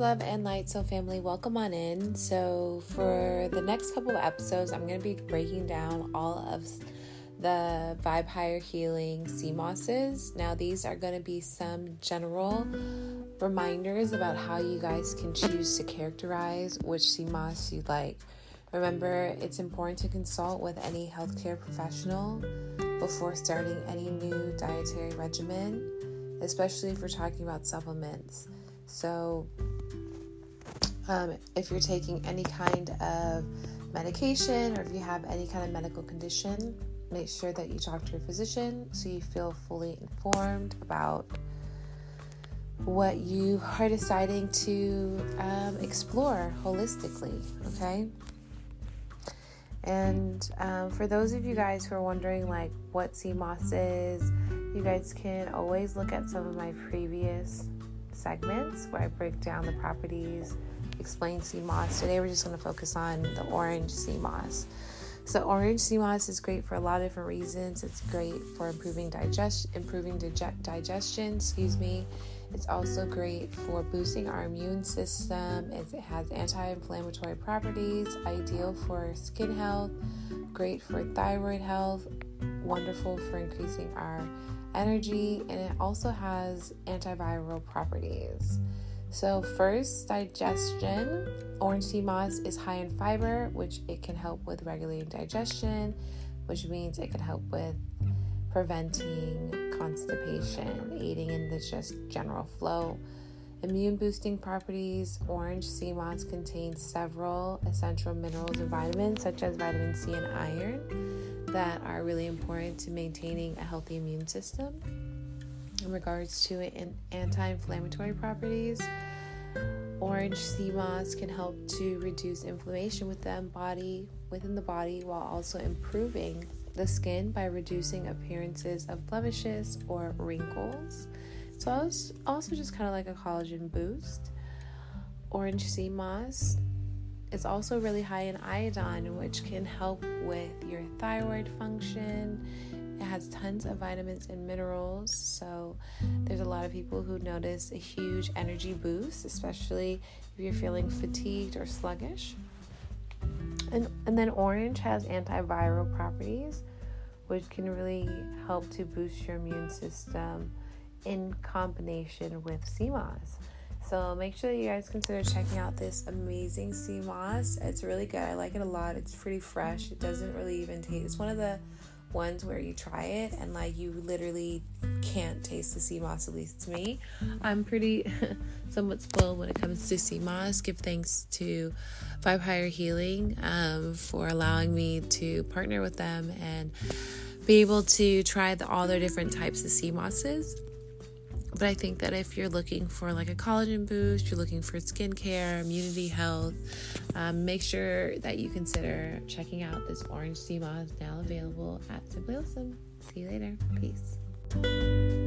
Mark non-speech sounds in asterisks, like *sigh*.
love, and light. So, family, welcome on in. So, for the next couple of episodes, I'm going to be breaking down all of the Vibe Higher Healing sea mosses. Now, these are going to be some general reminders about how you guys can choose to characterize which sea moss you like. Remember, it's important to consult with any healthcare professional before starting any new dietary regimen, especially if we're talking about supplements. So, um, if you're taking any kind of medication or if you have any kind of medical condition, make sure that you talk to your physician so you feel fully informed about what you are deciding to um, explore holistically. Okay. And um, for those of you guys who are wondering, like, what moss is, you guys can always look at some of my previous segments where I break down the properties, explain sea moss. Today we're just going to focus on the orange sea moss. So orange sea moss is great for a lot of different reasons. It's great for improving digest improving dig- digestion, excuse me. It's also great for boosting our immune system. It has anti-inflammatory properties, ideal for skin health, great for thyroid health, wonderful for increasing our energy, and it also has antiviral properties. So, first, digestion. Orange sea moss is high in fiber, which it can help with regulating digestion, which means it can help with preventing constipation, aiding in the just general flow. Immune boosting properties. Orange sea moss contains several essential minerals and vitamins, such as vitamin C and iron, that are really important to maintaining a healthy immune system. In regards to anti inflammatory properties, orange sea moss can help to reduce inflammation within, body, within the body while also improving the skin by reducing appearances of blemishes or wrinkles. So it's also just kind of like a collagen boost. Orange sea moss is also really high in iodine, which can help with your thyroid function. It has tons of vitamins and minerals, so there's a lot of people who notice a huge energy boost, especially if you're feeling fatigued or sluggish. And, and then orange has antiviral properties, which can really help to boost your immune system in combination with sea moss. So make sure that you guys consider checking out this amazing sea moss. It's really good. I like it a lot. It's pretty fresh. It doesn't really even taste. It's one of the ones where you try it and like you literally can't taste the sea moss at least to me i'm pretty *laughs* somewhat spoiled when it comes to sea moss give thanks to vibe higher healing um, for allowing me to partner with them and be able to try the, all their different types of sea mosses but I think that if you're looking for like a collagen boost, you're looking for skincare, immunity health, um, make sure that you consider checking out this orange sea moss now available at Simply Awesome. See you later. Peace.